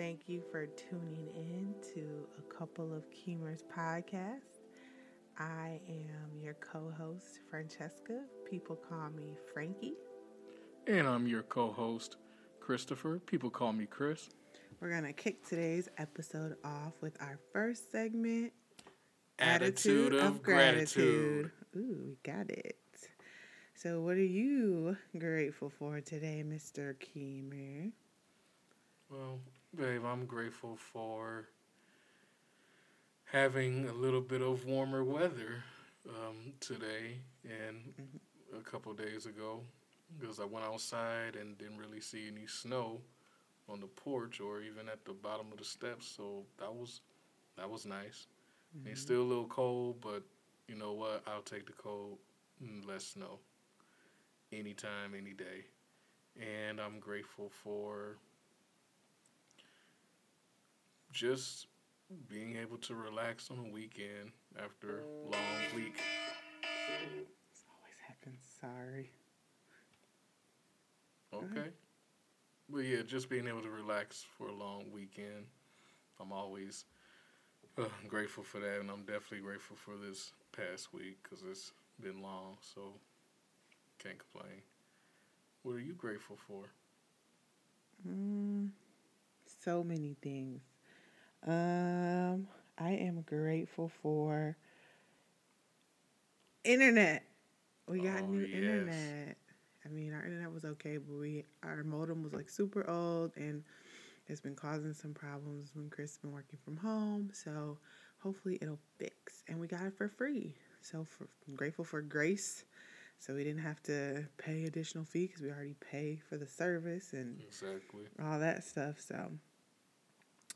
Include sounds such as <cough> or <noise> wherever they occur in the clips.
Thank you for tuning in to a couple of Keemers podcast. I am your co host, Francesca. People call me Frankie. And I'm your co host, Christopher. People call me Chris. We're going to kick today's episode off with our first segment Attitude, Attitude of, gratitude. gratitude. Ooh, we got it. So, what are you grateful for today, Mr. Keemer? Well, babe, I'm grateful for having a little bit of warmer weather um, today and mm-hmm. a couple days ago because I went outside and didn't really see any snow on the porch or even at the bottom of the steps. So that was that was nice. Mm-hmm. It's still a little cold, but you know what? I'll take the cold and less snow anytime, any day. And I'm grateful for just being able to relax on a weekend after a long week. This always happens. Sorry. Okay. But yeah, just being able to relax for a long weekend. I'm always uh, grateful for that, and I'm definitely grateful for this past week because it's been long, so can't complain. What are you grateful for? Mm, so many things. Um, I am grateful for internet. We got oh, new yes. internet. I mean, our internet was okay, but we our modem was like super old and it's been causing some problems when Chris has been working from home. So hopefully it'll fix. And we got it for free. So for, I'm grateful for Grace. So we didn't have to pay additional fee because we already pay for the service and exactly all that stuff. So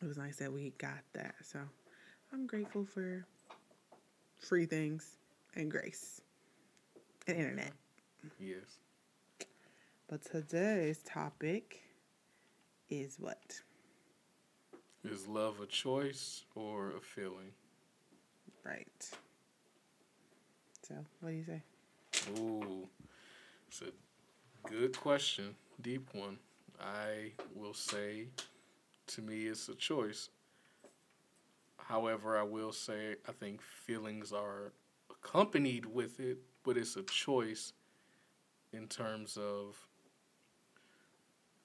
it was nice that we got that. So I'm grateful for free things and grace and internet. Yes. But today's topic is what? Is love a choice or a feeling? Right. So, what do you say? Ooh, it's a good question, deep one. I will say to me it's a choice. However, I will say I think feelings are accompanied with it, but it's a choice in terms of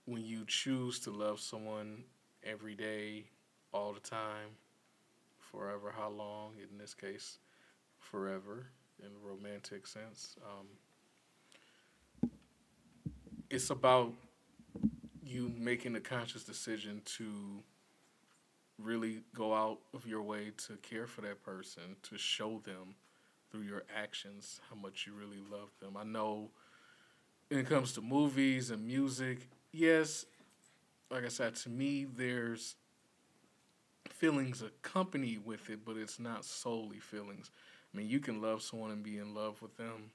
when you choose to love someone every day, all the time, forever, how long, in this case, forever, in a romantic sense. Um, it's about you making a conscious decision to really go out of your way to care for that person, to show them through your actions how much you really love them. I know when it comes to movies and music, yes, like I said, to me, there's feelings accompanied with it, but it's not solely feelings. I mean, you can love someone and be in love with them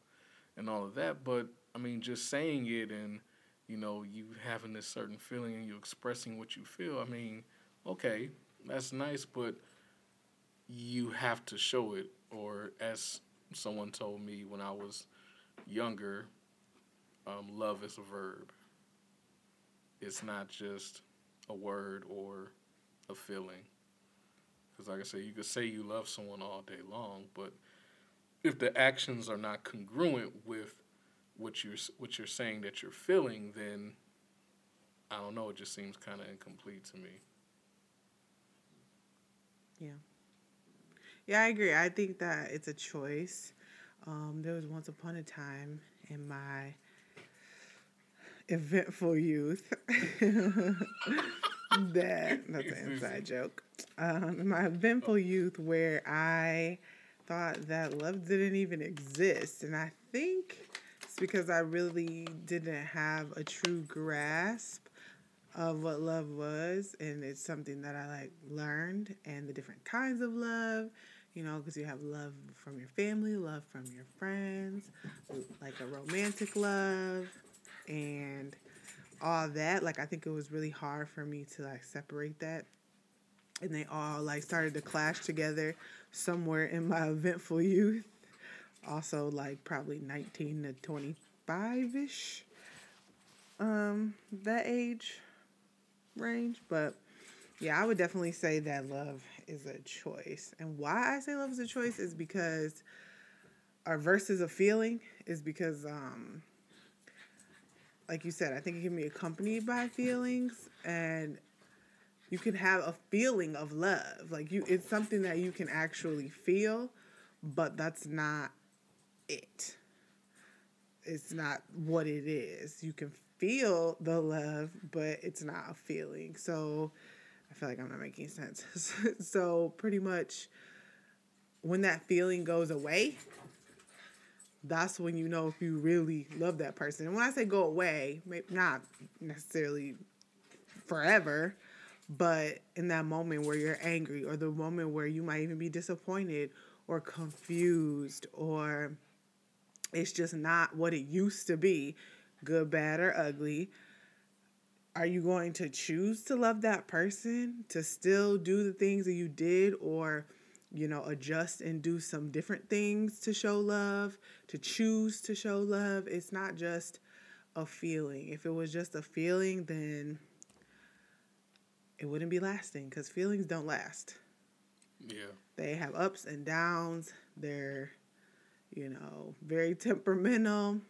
and all of that, but I mean, just saying it and you know, you having this certain feeling and you expressing what you feel, I mean, okay, that's nice, but you have to show it. Or as someone told me when I was younger, um, love is a verb. It's not just a word or a feeling. Because, like I said, you could say you love someone all day long, but if the actions are not congruent with what you're what you're saying that you're feeling, then I don't know. It just seems kind of incomplete to me. Yeah. Yeah, I agree. I think that it's a choice. Um, there was once upon a time in my eventful youth <laughs> that that's an inside joke. Um, in my eventful youth, where I thought that love didn't even exist, and I think it's because I really didn't have a true grasp of what love was and it's something that I like learned and the different kinds of love you know because you have love from your family love from your friends like a romantic love and all that. Like I think it was really hard for me to like separate that and they all like started to clash together somewhere in my <laughs> eventful youth also like probably 19 to 25 ish, um, that age range. But Yeah, I would definitely say that love is a choice. And why I say love is a choice is because our versus a feeling is because um like you said, I think it can be accompanied by feelings and you can have a feeling of love. Like you it's something that you can actually feel, but that's not it. It's not what it is. You can feel the love, but it's not a feeling. So I feel like I'm not making sense. <laughs> so pretty much when that feeling goes away, that's when you know if you really love that person. And when I say go away, maybe not necessarily forever, but in that moment where you're angry or the moment where you might even be disappointed or confused or it's just not what it used to be, good, bad, or ugly. Are you going to choose to love that person, to still do the things that you did, or you know, adjust and do some different things to show love, to choose to show love. It's not just a feeling. If it was just a feeling, then it wouldn't be lasting because feelings don't last. Yeah. They have ups and downs. They're, you know, very temperamental.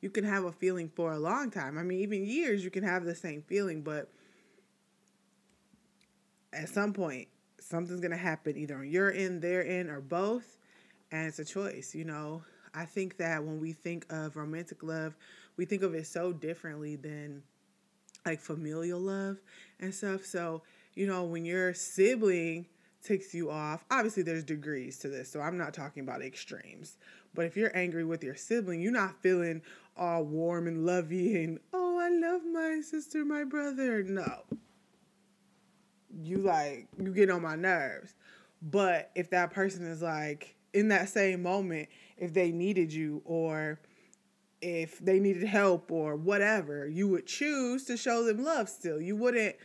You can have a feeling for a long time. I mean, even years, you can have the same feeling, but at some point, something's going to happen either on your end, their end, or both. And it's a choice, you know. I think that when we think of romantic love, we think of it so differently than like familial love and stuff. So, you know, when your sibling ticks you off, obviously there's degrees to this. So I'm not talking about extremes. But if you're angry with your sibling, you're not feeling all warm and lovey and, oh, I love my sister, my brother. No you like you get on my nerves. But if that person is like in that same moment, if they needed you or if they needed help or whatever, you would choose to show them love still. You wouldn't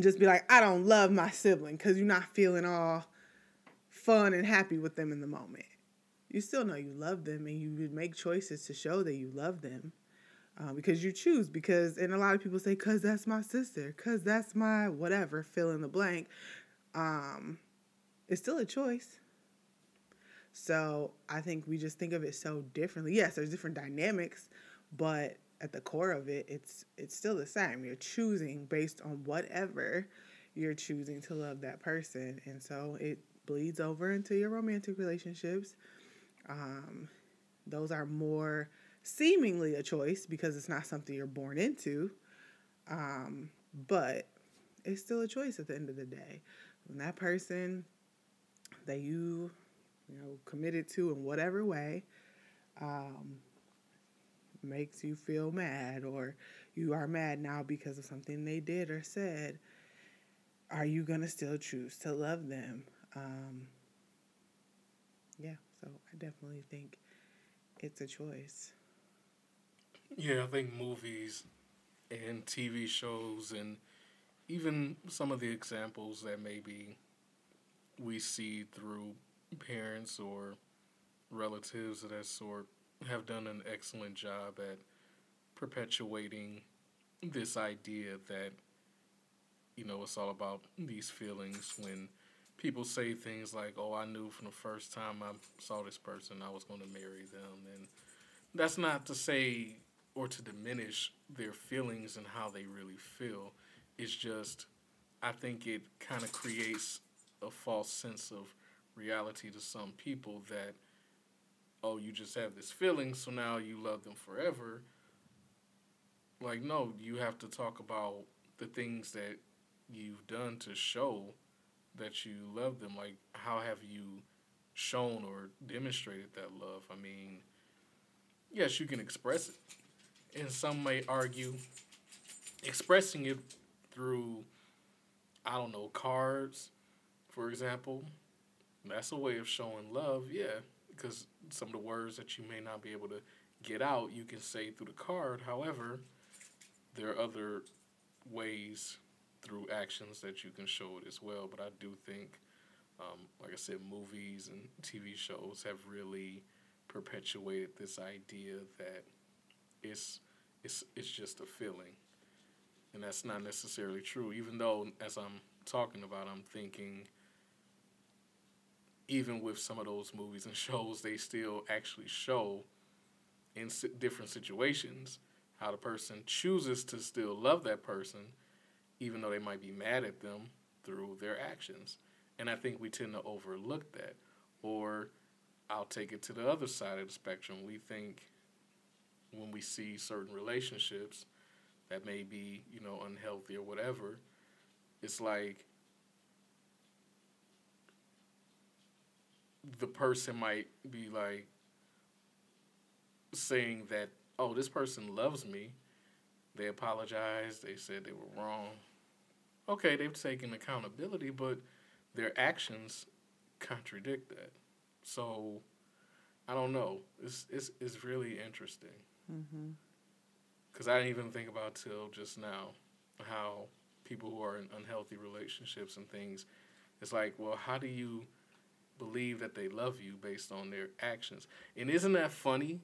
just be like, I don't love my sibling because you're not feeling all fun and happy with them in the moment. You still know you love them and you would make choices to show that you love them uh, because you choose because and a lot of people say because that's my sister because that's my whatever fill in the blank um, it's still a choice so i think we just think of it so differently yes there's different dynamics but at the core of it it's it's still the same you're choosing based on whatever you're choosing to love that person and so it bleeds over into your romantic relationships um, those are more seemingly a choice because it's not something you're born into. Um, but it's still a choice at the end of the day. When that person that you, you know, committed to in whatever way, um, makes you feel mad or you are mad now because of something they did or said, are you going to still choose to love them? Um, yeah, so I definitely think it's a choice. Yeah, I think movies and TV shows and even some of the examples that maybe we see through parents or relatives of that sort have done an excellent job at perpetuating this idea that you know it's all about these feelings when people say things like oh i knew from the first time i saw this person i was going to marry them and that's not to say or to diminish their feelings and how they really feel. It's just, I think it kind of creates a false sense of reality to some people that, oh, you just have this feeling, so now you love them forever. Like, no, you have to talk about the things that you've done to show that you love them. Like, how have you shown or demonstrated that love? I mean, yes, you can express it and some may argue expressing it through I don't know cards, for example. That's a way of showing love, yeah, because some of the words that you may not be able to get out, you can say through the card. However, there are other ways through actions that you can show it as well. But I do think, um, like I said, movies and TV shows have really perpetuated this idea that it's it's it's just a feeling. and that's not necessarily true. Even though, as I'm talking about, I'm thinking, even with some of those movies and shows, they still actually show in different situations how the person chooses to still love that person, even though they might be mad at them through their actions. And I think we tend to overlook that. Or I'll take it to the other side of the spectrum. We think when we see certain relationships that may be, you know, unhealthy or whatever, it's like the person might be like saying that, oh, this person loves me. They apologized. They said they were wrong. Okay, they've taken accountability, but their actions contradict that. So, I don't know. It's it's it's really interesting. Because mm-hmm. I didn't even think about till just now how people who are in unhealthy relationships and things, it's like, well, how do you believe that they love you based on their actions? And isn't that funny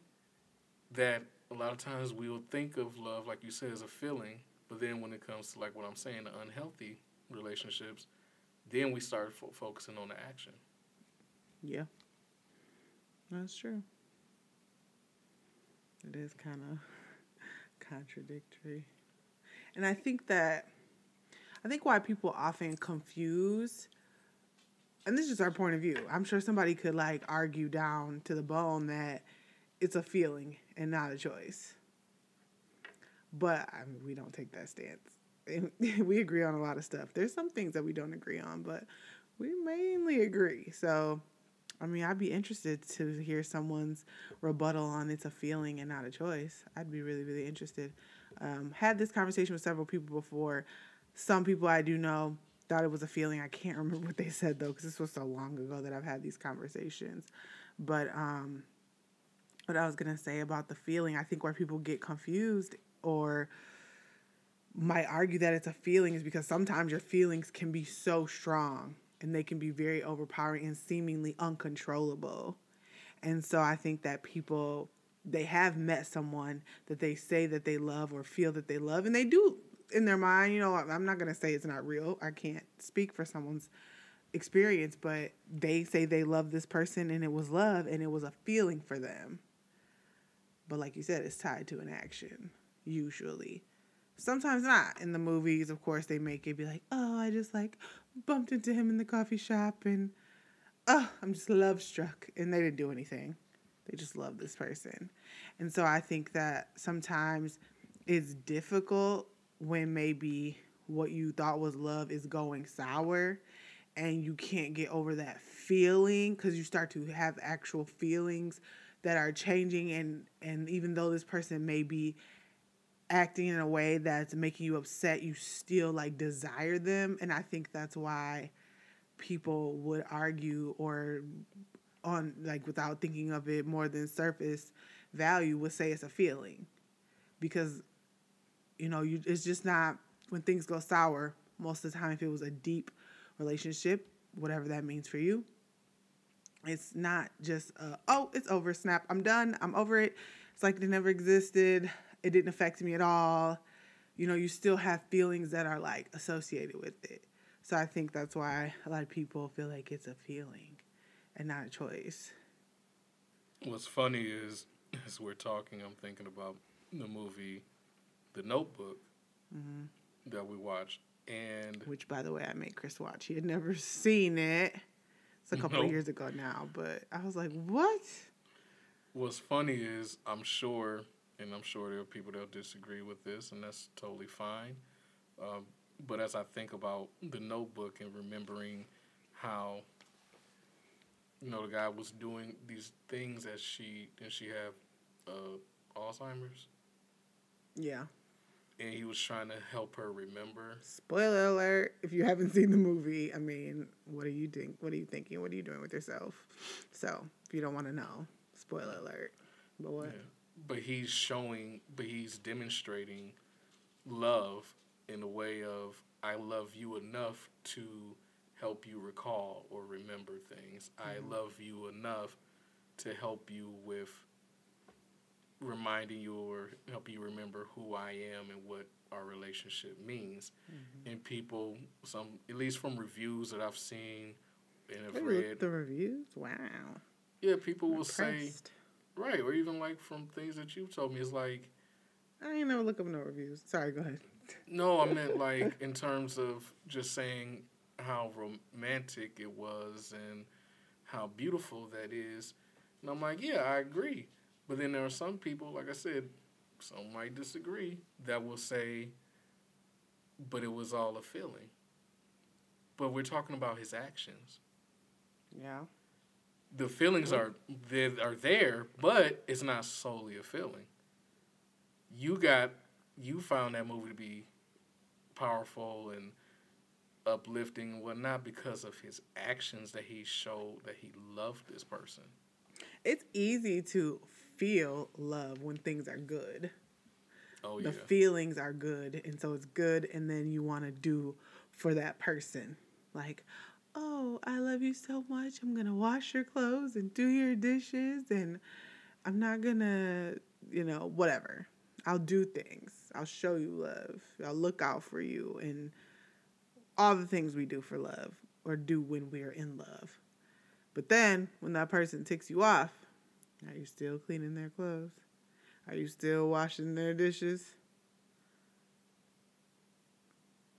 that a lot of times we'll think of love, like you said, as a feeling, but then when it comes to like what I'm saying, the unhealthy relationships, then we start fo- focusing on the action. Yeah, that's true. It is kind of <laughs> contradictory. And I think that, I think why people often confuse, and this is our point of view. I'm sure somebody could like argue down to the bone that it's a feeling and not a choice. But I mean, we don't take that stance. <laughs> we agree on a lot of stuff. There's some things that we don't agree on, but we mainly agree. So, I mean, I'd be interested to hear someone's rebuttal on it's a feeling and not a choice. I'd be really, really interested. Um, had this conversation with several people before. Some people I do know thought it was a feeling. I can't <laughs> remember what they said though, because this was so long ago that I've had these conversations. But um, what I was gonna say about the feeling, I think where people get confused or might argue that it's a feeling is because sometimes your feelings can be so strong and they can be very overpowering and seemingly uncontrollable. And so I think that people they have met someone that they say that they love or feel that they love and they do in their mind, you know, I'm not going to say it's not real. I can't speak for someone's experience, but they say they love this person and it was love and it was a feeling for them. But like you said, it's tied to an action usually. Sometimes not. In the movies, of course, they make it be like, oh, I just like bumped into him in the coffee shop and oh, I'm just love struck. And they didn't do anything. They just love this person. And so I think that sometimes it's difficult when maybe what you thought was love is going sour and you can't get over that feeling because you start to have actual feelings that are changing and and even though this person may be acting in a way that's making you upset, you still like desire them. And I think that's why people would argue or on like without thinking of it more than surface value would say it's a feeling because you know you it's just not when things go sour most of the time if it was a deep relationship whatever that means for you it's not just oh it's over snap i'm done i'm over it it's like it never existed it didn't affect me at all. You know, you still have feelings that are like associated with it. So I think that's why a lot of people feel like it's a feeling and not a choice. What's funny is, as we're talking, I'm thinking about the movie The Notebook mm-hmm. that we watched. And which, by the way, I made Chris watch. He had never seen it. It's a couple nope. of years ago now, but I was like, "What?" What's funny is, I'm sure and I'm sure there are people that'll disagree with this, and that's totally fine. Um, but as I think about the notebook and remembering how, you know, the guy was doing these things as she did she have uh, Alzheimer's? Yeah. And he was trying to help her remember. Spoiler alert! If you haven't seen the movie, I mean, what are you think? What are you thinking? What are you doing with yourself? So, if you don't want to know, spoiler alert. But what? Yeah but he's showing, but he's demonstrating love in a way of I love you enough to help you recall or remember things. Mm-hmm. I love you enough to help you with reminding you or help you remember who I am and what our relationship means. Mm-hmm. And people, some at least from reviews that I've seen and have They read, the reviews. Wow. yeah, people will say right, or even like from things that you've told me, it's like I ain't never look up no reviews. Sorry, go ahead. no, I meant <laughs> like in terms of just saying how romantic it was and how beautiful that is. And I'm like, yeah, I agree. But then there are some people, like I said, some might disagree, that will say, but it was all a feeling. But we're talking about his actions. Yeah. The feelings are they are there, but it's not solely a feeling. You got you found that movie to be powerful and uplifting and whatnot because of his actions that he showed that he loved this person. It's easy to feel love when things are good. Oh the yeah. feelings are good and so it's good and then you want to do for that person. Like oh i love you so much. I'm gonna wash your clothes and do your dishes and i'm not gonna you know whatever. I'll do things. I'll show you love. I'll look out for you and all the things we do for love or do when we're in love. But then when that person ticks you off are you still cleaning their clothes are you still washing their dishes?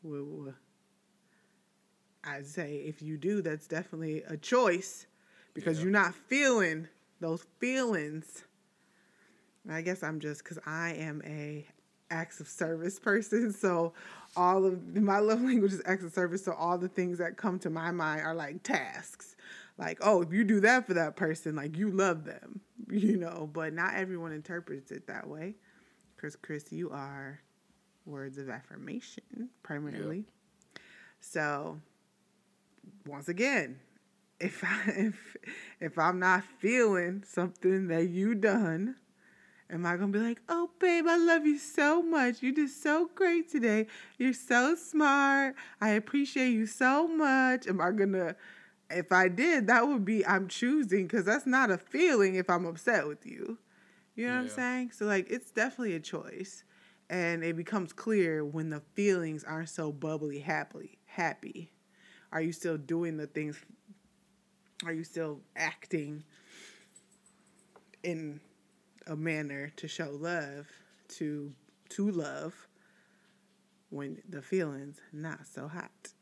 Well, I'd say if you do, that's definitely a choice because Yeah. you're not feeling those feelings. I guess I'm just because I am a acts of service <laughs> person, so all of my love <laughs> language is acts of service. So all the things that come to my mind are like tasks like oh if you do that for that person like you love them <laughs> you know but not everyone interprets it that way. Because chris you are words of affirmation primarily. So once again <laughs> if I, if if i'm not feeling something that you done am i gonna be like oh babe i love you so much. You did so great today. You're so smart. I appreciate you so much. Am i gonna if I did, that would be I'm choosing because that's not a feeling if I'm upset with you. You know what I'm saying? So like it's definitely a choice. And it becomes clear when the feelings aren't so bubbly happily happy. Are you still doing the things are you still acting in a manner to show love to to love when the feelings not so hot?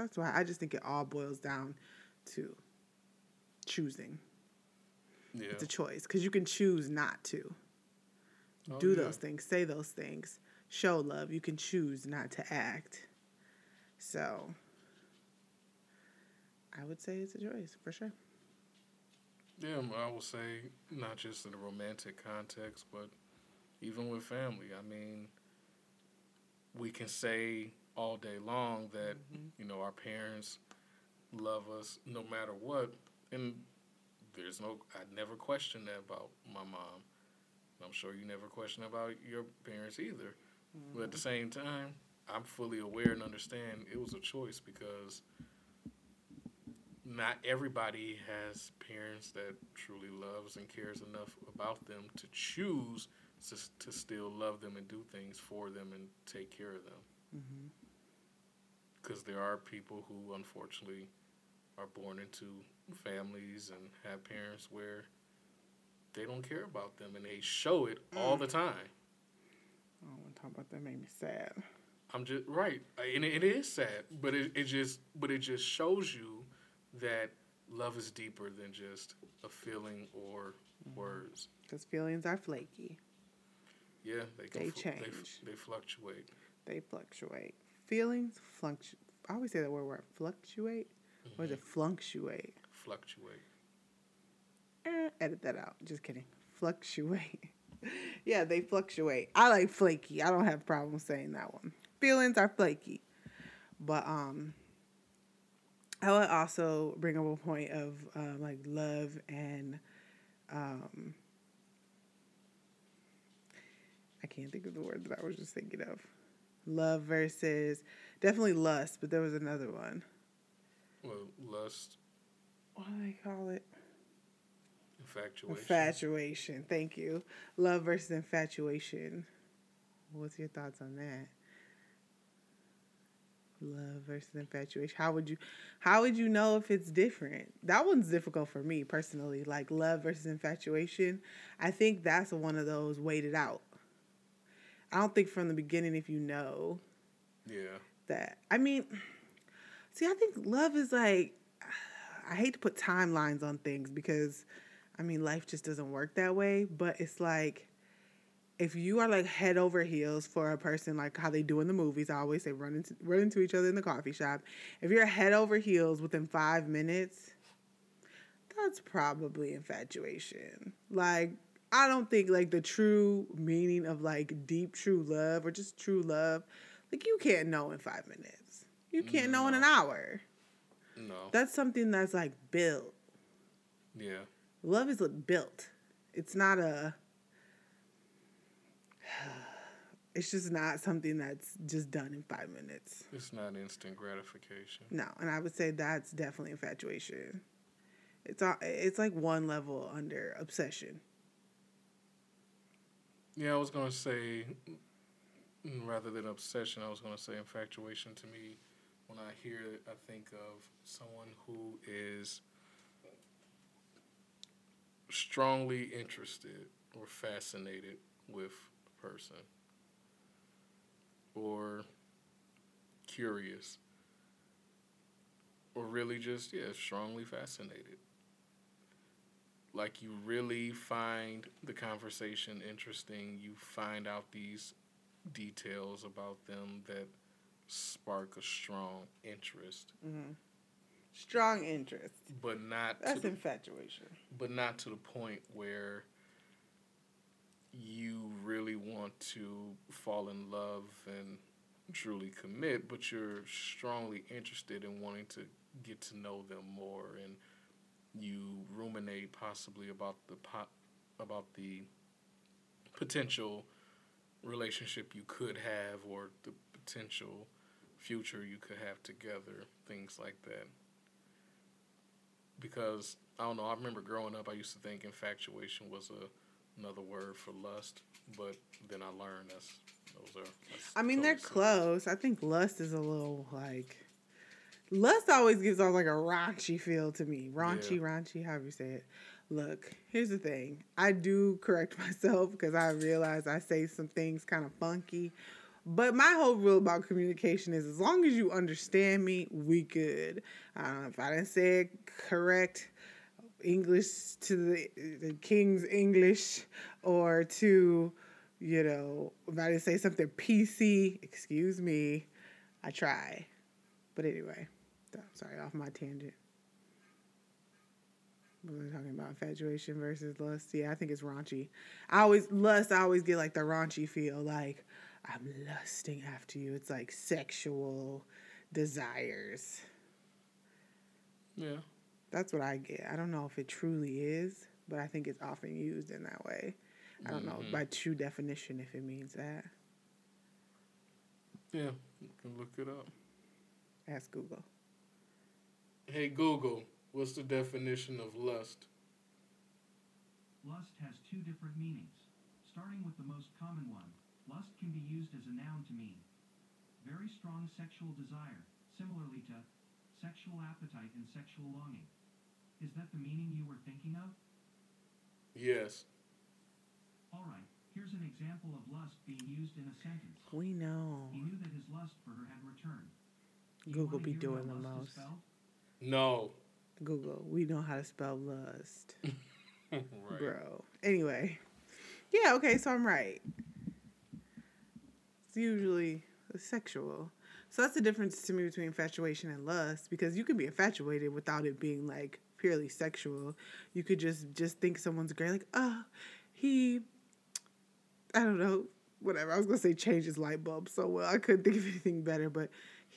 That's why I just think it all boils down to choosing. Yeah. It's a choice because you can choose not to Oh, do yeah. those things, say those things, show love. You can choose not to act. So I would say it's a choice for sure. Yeah, um, I will say not just in a romantic context, but even with family. I mean, we can say all day long that mm-hmm. you know our parents love us no matter what, and there's no. I never questioned that about my mom. I'm sure you never question about your parents either. But at the mm-hmm. same time, I'm fully aware and understand it was a choice because not everybody has parents that truly loves and cares enough about them to choose to, to still love them and do things for them and take care of them. Mm-hmm. Because there are people who unfortunately are born into families and have parents where they don't care about them and they show it all the time. I don't want to talk about that. Made me sad. I'm just right, and it, it is sad, but it, it just but it just shows you that love is deeper than just a feeling or words. Because feelings are flaky. Yeah, they can They fl- change. They, f- they fluctuate. They fluctuate. Feelings fluctuate. I always say that word, word fluctuate. Or is it fluctuate? Fluctuate. Eh, edit that out. Just kidding. Fluctuate. <laughs> yeah, they fluctuate. I like flaky. I don't have problems saying that one. Feelings are flaky. But um I would also bring up a point of um, like love and um I can't think of the word that I was just thinking of. Love versus definitely lust, but there was another one. Well, lust, What do they call it? Infatuation. Infatuation. Thank you. Love versus infatuation. What's your thoughts on that? Love versus infatuation. How would you how would you know if it's different? That one's difficult for me personally. Like love versus infatuation. I think that's one of those waited out. I don't think from the beginning if you know Yeah. that. I mean, see, I think love is like I hate to put timelines on things because I mean, life just doesn't work that way, but it's like if you are like head over heels for a person like how they do in the movies, I always say run into run into each other in the coffee shop. If you're head over heels within 5 minutes, that's probably infatuation. Like I don't think like the true meaning of like deep true love or just true love, like you can't know in 5 minutes. You can't know in an hour. No. That's something that's like built. yeah. Love is built. It's not a. <sighs> It's just not something that's just done in five minutes. It's not instant gratification. No, and I would say that's definitely infatuation. It's all, it's like one level under obsession. Yeah, I was gonna say mm, rather than obsession, I was gonna say infatuation. To me, when I hear it, I think of someone who is strongly interested or fascinated with a person or curious or really just yeah strongly fascinated like you really find the conversation interesting you find out these details about them that spark a strong interest Mm-hmm. Strong interest. but not to That's the, infatuation. but not to the point where you really want to fall in love and truly commit, but you're strongly interested in wanting to get to know them more, and you ruminate possibly about the po- about the potential relationship you could have or the potential future you could have together, things like that. Because I don't know, I remember growing up, I used to think infatuation was a another word for lust, but then I learned that's those are. That's I mean, they're totally close. I think lust is a little like. Lust always gives off like a raunchy feel to me. Raunchy, Yeah. raunchy, however you say it. Look, here's the thing. I do correct <laughs> myself because I realize I say some things kind of funky. But my whole rule about communication is as long as you understand me, we good. Uh, if I didn't say it correct, English to the, the King's English or to, you know, if I didn't say something PC, excuse me, I try. But anyway, I'm sorry, off my tangent. We were talking about infatuation versus lust. Yeah, I think it's raunchy. I always lust. I always get like the raunchy feel, like I'm lusting after you. It's like sexual desires. Yeah, That's what I get. I don't know if it truly is, but I think it's often used in that way. I don't know Mhm. by true definition if it means that. yeah, you can look it up. Ask Google. Hey Google, what's the definition of lust? Lust has two different meanings. Starting with the most common one, lust can be used as a noun to mean very strong sexual desire, similarly to sexual appetite and sexual longing. Is that the meaning you were thinking of? Yes. All right, here's an example of lust being used in a sentence. We know. He knew that his lust for her had returned. Google be doing the most. spelled? No. Google. We know how to spell lust, <laughs> right. bro. Anyway, yeah. Okay, so I'm right. It's usually sexual. So that's the difference to me between infatuation and lust because you can be infatuated without it being like purely sexual. You could just just think someone's great, like oh, he. I don't know, whatever. I was gonna say change his light bulb so well. I couldn't think of anything better, but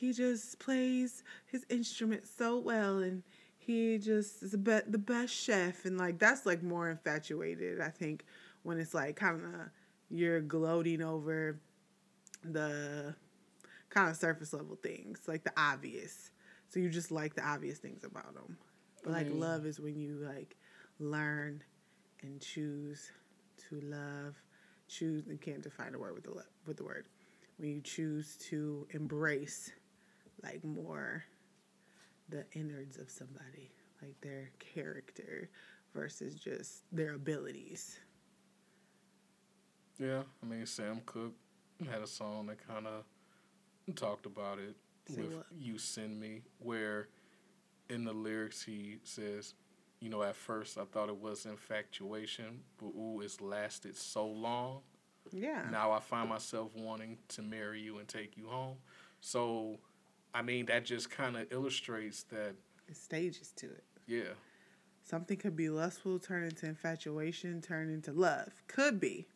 he just plays his instrument so well, and he just is the be- the best chef, and like that's like more infatuated. I think when it's like kind of you're gloating over the kind of surface level things, like the obvious. So you just like the obvious things about them. But like Mm. love is when you like learn and choose to love, choose you can't define a word with the with the word. When you choose to embrace like more the innards of somebody, like their character versus just their abilities. Yeah, I mean Sam Cooke had a song that kind of talked about it Say with what? "You Send Me," where in the lyrics he says, "You know, at first I thought it was infatuation, but ooh, it's lasted so long. Yeah. Now I find myself wanting to marry you and take you home." So, I mean, that just kind of illustrates that. It's stages to it. Yeah, Something could be lustful, turn into infatuation, turn into love. Could be.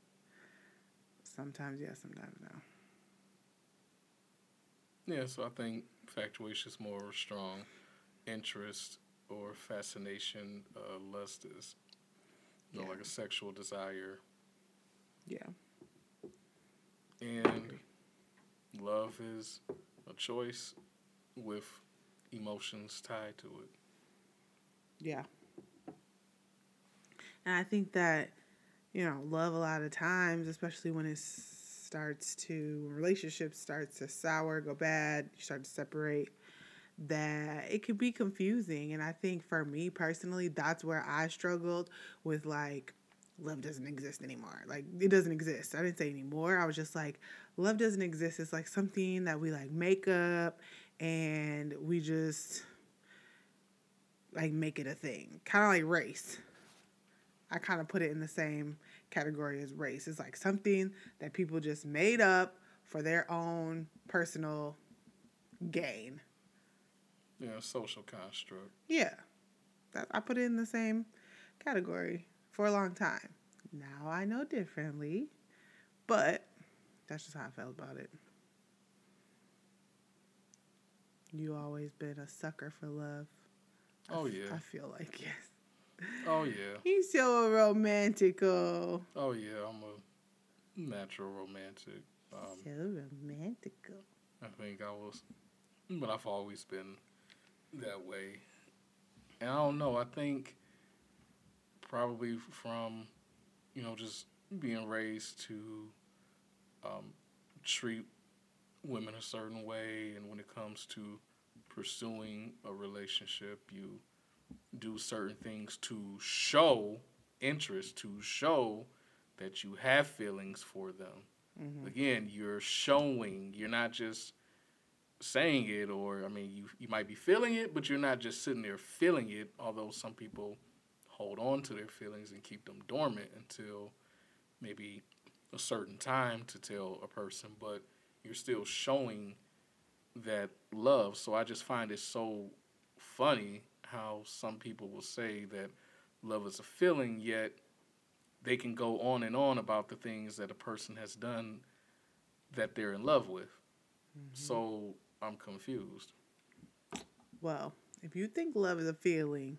Sometimes yes, sometimes no. yeah. So I think infatuation is more a strong interest or fascination. Uh, lust is, you know, Yeah. like a sexual desire. Yeah. And love is a choice with emotions tied to it. Yeah. And I think that, you know, love a lot of times, especially when it starts to, relationships starts to sour, go bad, you start to separate, that it could be confusing. And I think for me personally, that's where I struggled with like, love doesn't exist anymore. Like, it doesn't exist. I didn't say anymore. I was just like, love doesn't exist. It's like something that we like make up and we just like make it a thing. Kind of like race. I kind of put it in the same category as race. It's like something that people just made up for their own personal gain. Yeah, social construct. Yeah. That, I put it in the same category for a long time. Now I know differently, but that's just how I felt about it. You always been a sucker for love. Oh f- yeah. I feel like <laughs> yes. Oh yeah. He's so romantical. Oh yeah. I'm a natural romantic. Um, so romantical. I think I was, but I've always been that way. And I don't know. I think probably from, you know, just being raised to um, treat women a certain way, and when it comes to pursuing a relationship, you do certain things to show interest, to show that you have feelings for them. Hmm again you're showing. You're not just saying it or i mean you you might be feeling it but you're not just sitting there feeling it although some people hold on to their feelings and keep them dormant until maybe a certain time to tell a person but you're still showing that love so i just find it so funny how some people will say that love is a feeling yet they can go on and on about the things that a person has done that they're in love with. Mm-hmm. So I'm confused. Well, if you think love is a feeling,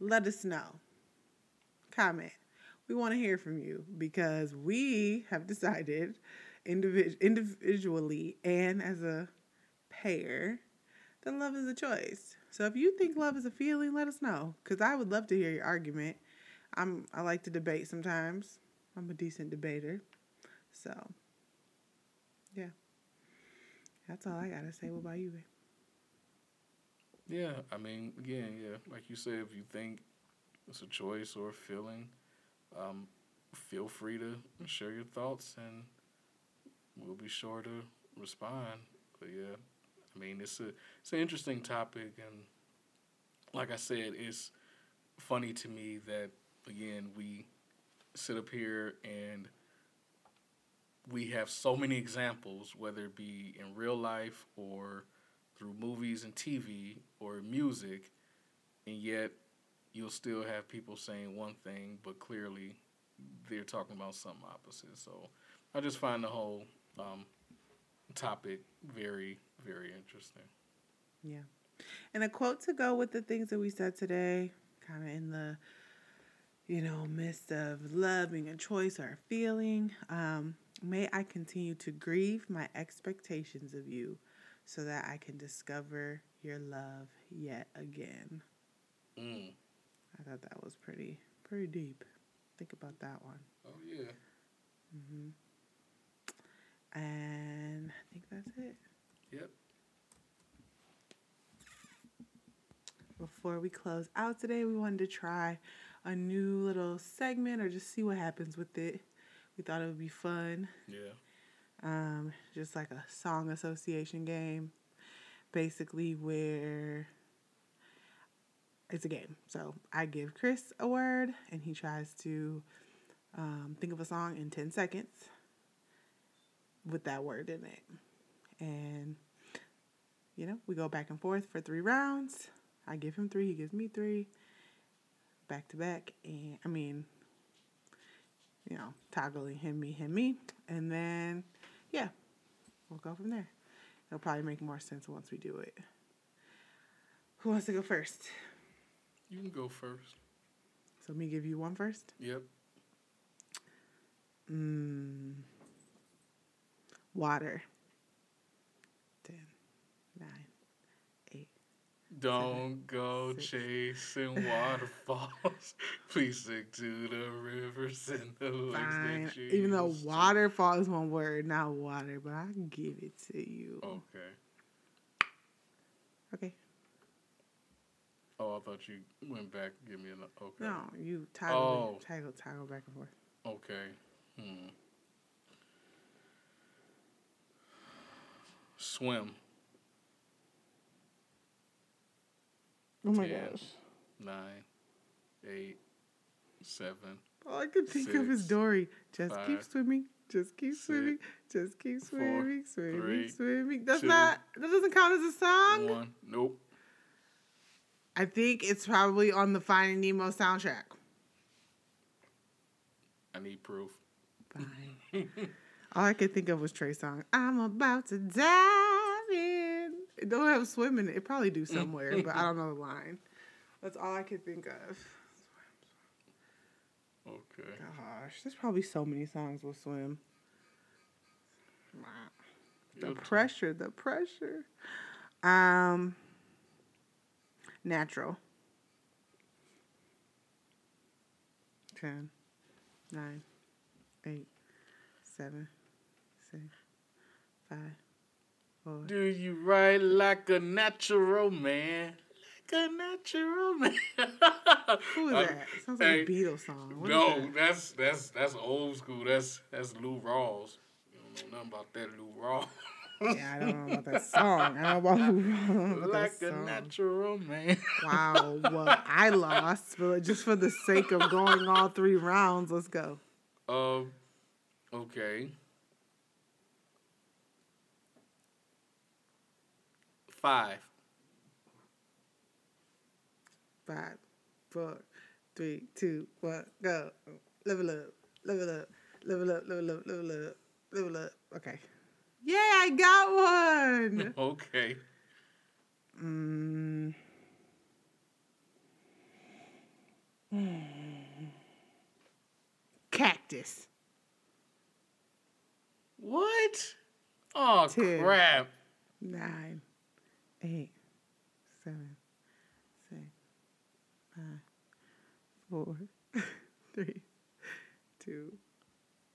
let us know. Comment. We want to hear from you because we have decided individ- individually and as a that love is a choice. So if you think love is a feeling, let us know because I would love to hear your argument. I'm I like to debate sometimes. I'm a decent debater. So, yeah. That's all I got to say. What about you? Yeah, I mean, again, yeah, like you said, if you think it's a choice or a feeling, um, feel free to share your thoughts and we'll be sure to respond. But yeah, I mean, it's a it's an interesting topic, and like I said, it's funny to me that again we sit up here and we have so many examples, whether it be in real life or through movies and TV or music, and yet you'll still have people saying one thing, but clearly they're talking about something opposite. So I just find the whole um, topic very, very interesting. Yeah. And a quote to go with the things that we said today, kind of in the, you know, midst of love being a choice or a feeling. Um, May I continue to grieve my expectations of you so that I can discover your love yet again. Mm. I thought that was pretty, pretty deep. think about that one. Oh yeah. hmm And I think that's it. Yep. Before we close out today, we wanted to try a new little segment or just see what happens with it. We thought it would be fun. Yeah. Um, just like a song association game, basically where it's a game. So I give Chris a word, and he tries to um, think of a song in ten seconds with that word in it, and you know we go back and forth for three rounds. I give him three, he gives me three, back to back, and I mean, you know, toggling him, me, him, me, and then yeah, we'll go from there. It'll probably make more sense once we do it. Who wants to go first? You can go first. So me give you one first. Yep. Mm. Water. Ten, nine, eight. Don't go six. chasing waterfalls. <laughs> Please stick to the rivers and the lakes that you Even though waterfall is one word, not water, but I can give it to you. Okay. Okay. Oh, I thought you went back. Give me an okay. No, you toggle, Oh. toggle, toggle back and forth. Okay. Hmm. Swim. Oh my Ten. gosh. Nine, eight, seven. All I could think of is Dory. Just keep swimming. Just keep six, swimming. Just keep four, swimming. Swimming. three, swimming. That's two, not. That doesn't count as a song. One. Nope. I think it's probably on the Finding Nemo soundtrack. I need proof. Fine. <laughs> All I could think of was Trey Songz. I'm about to dive in. It don't have swimming. It probably do somewhere, but I don't know the line. That's all I could think of. Okay. Gosh, there's probably so many songs with swim. The pressure, the pressure. Um, natural. Ten, nine, eight, seven, six, five, four. Do you write like a natural man? Like a natural man. <laughs> Who is Uh, that? Sounds like hey, a Beatles song. What no, that? that's that's that's old school. That's that's Lou Rawls. You don't know nothing about that Lou Rawls. Yeah, I don't know about that <laughs> song. I don't know about, I don't know about like that a natural man. Wow, well, I <laughs> lost, but just for the sake of going all three rounds, let's go. Um. Okay. Five. Five, four, three, two, one, go. Level up, level up, level up, level up, level up, level up. Okay. Yeah, I got one. <laughs> Okay. mm. Cactus. What? Oh Ten. crap! nine, eight, seven, six, five, four, <laughs> three, two,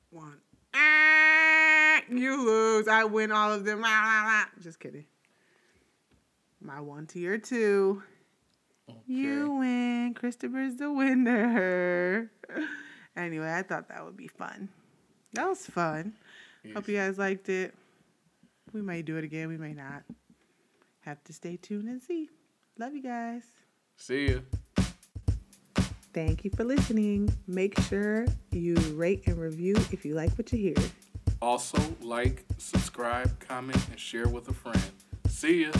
one. Ah, you lose. I win all of them. Just kidding. My one to your two. Okay. You win. Christopher's the winner. Anyway, I thought that would be fun. That was fun. Hope you guys liked it. We may do it again. We may not. Have to stay tuned and see. Love you guys. See ya. Thank you for listening. Make sure you rate and review if you like what you hear. Also, like, subscribe, comment, and share with a friend. See ya.